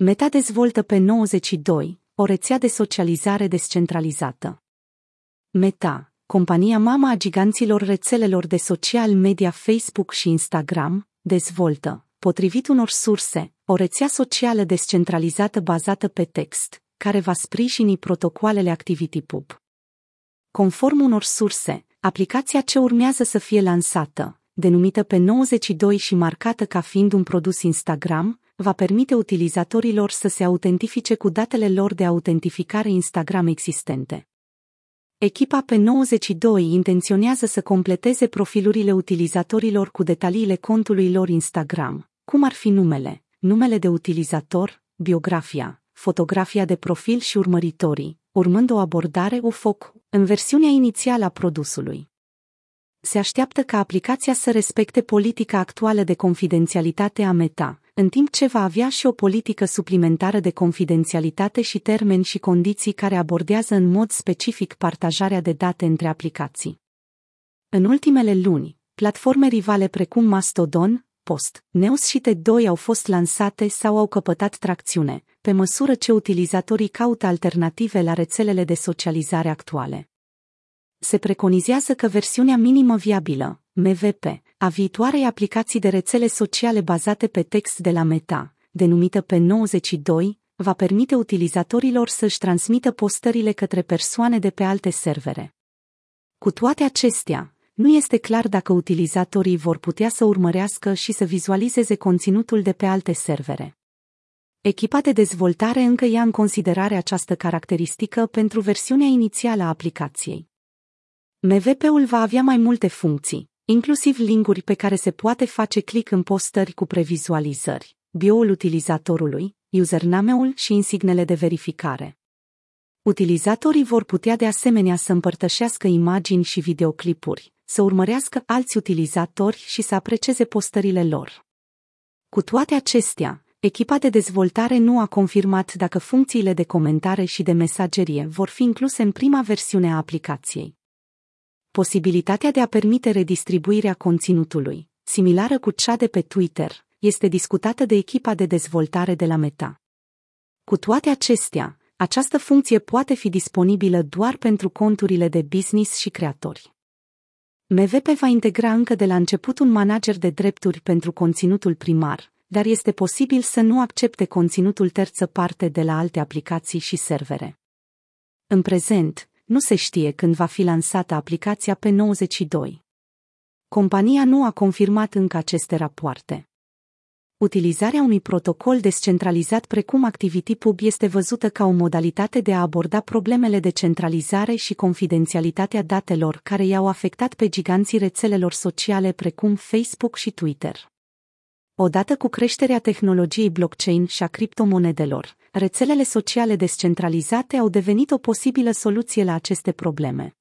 Meta dezvoltă pe 92 o rețea de socializare descentralizată. Meta, compania mama a giganților rețelelor de social media Facebook și Instagram, dezvoltă, potrivit unor surse, o rețea socială descentralizată bazată pe text, care va sprijini protocoalele ActivityPub. Conform unor surse, aplicația ce urmează să fie lansată, denumită pe 92 și marcată ca fiind un produs Instagram, va permite utilizatorilor să se autentifice cu datele lor de autentificare Instagram existente. Echipa pe 92 intenționează să completeze profilurile utilizatorilor cu detaliile contului lor Instagram, cum ar fi numele, numele de utilizator, biografia, fotografia de profil și urmăritorii, urmând o abordare UFOC în versiunea inițială a produsului. Se așteaptă ca aplicația să respecte politica actuală de confidențialitate a Meta, în timp ce va avea și o politică suplimentară de confidențialitate și termeni și condiții care abordează în mod specific partajarea de date între aplicații. În ultimele luni, platforme rivale precum Mastodon, Post, Neus și T2 au fost lansate sau au căpătat tracțiune, pe măsură ce utilizatorii caută alternative la rețelele de socializare actuale. Se preconizează că versiunea minimă viabilă, MVP, a viitoarei aplicații de rețele sociale bazate pe text de la Meta, denumită pe 92, va permite utilizatorilor să-și transmită postările către persoane de pe alte servere. Cu toate acestea, nu este clar dacă utilizatorii vor putea să urmărească și să vizualizeze conținutul de pe alte servere. Echipa de dezvoltare încă ia în considerare această caracteristică pentru versiunea inițială a aplicației. MVP-ul va avea mai multe funcții, inclusiv linkuri pe care se poate face click în postări cu previzualizări, bio-ul utilizatorului, username-ul și insignele de verificare. Utilizatorii vor putea de asemenea să împărtășească imagini și videoclipuri, să urmărească alți utilizatori și să aprecieze postările lor. Cu toate acestea, echipa de dezvoltare nu a confirmat dacă funcțiile de comentare și de mesagerie vor fi incluse în prima versiune a aplicației. Posibilitatea de a permite redistribuirea conținutului, similară cu cea de pe Twitter, este discutată de echipa de dezvoltare de la Meta. Cu toate acestea, această funcție poate fi disponibilă doar pentru conturile de business și creatori. MVP va integra încă de la început un manager de drepturi pentru conținutul primar, dar este posibil să nu accepte conținutul terță parte de la alte aplicații și servere. În prezent, nu se știe când va fi lansată aplicația pe 92. Compania nu a confirmat încă aceste rapoarte. Utilizarea unui protocol descentralizat precum ActivityPub este văzută ca o modalitate de a aborda problemele de centralizare și confidențialitatea datelor care i-au afectat pe giganții rețelelor sociale precum Facebook și Twitter. Odată cu creșterea tehnologiei blockchain și a criptomonedelor, rețelele sociale descentralizate au devenit o posibilă soluție la aceste probleme.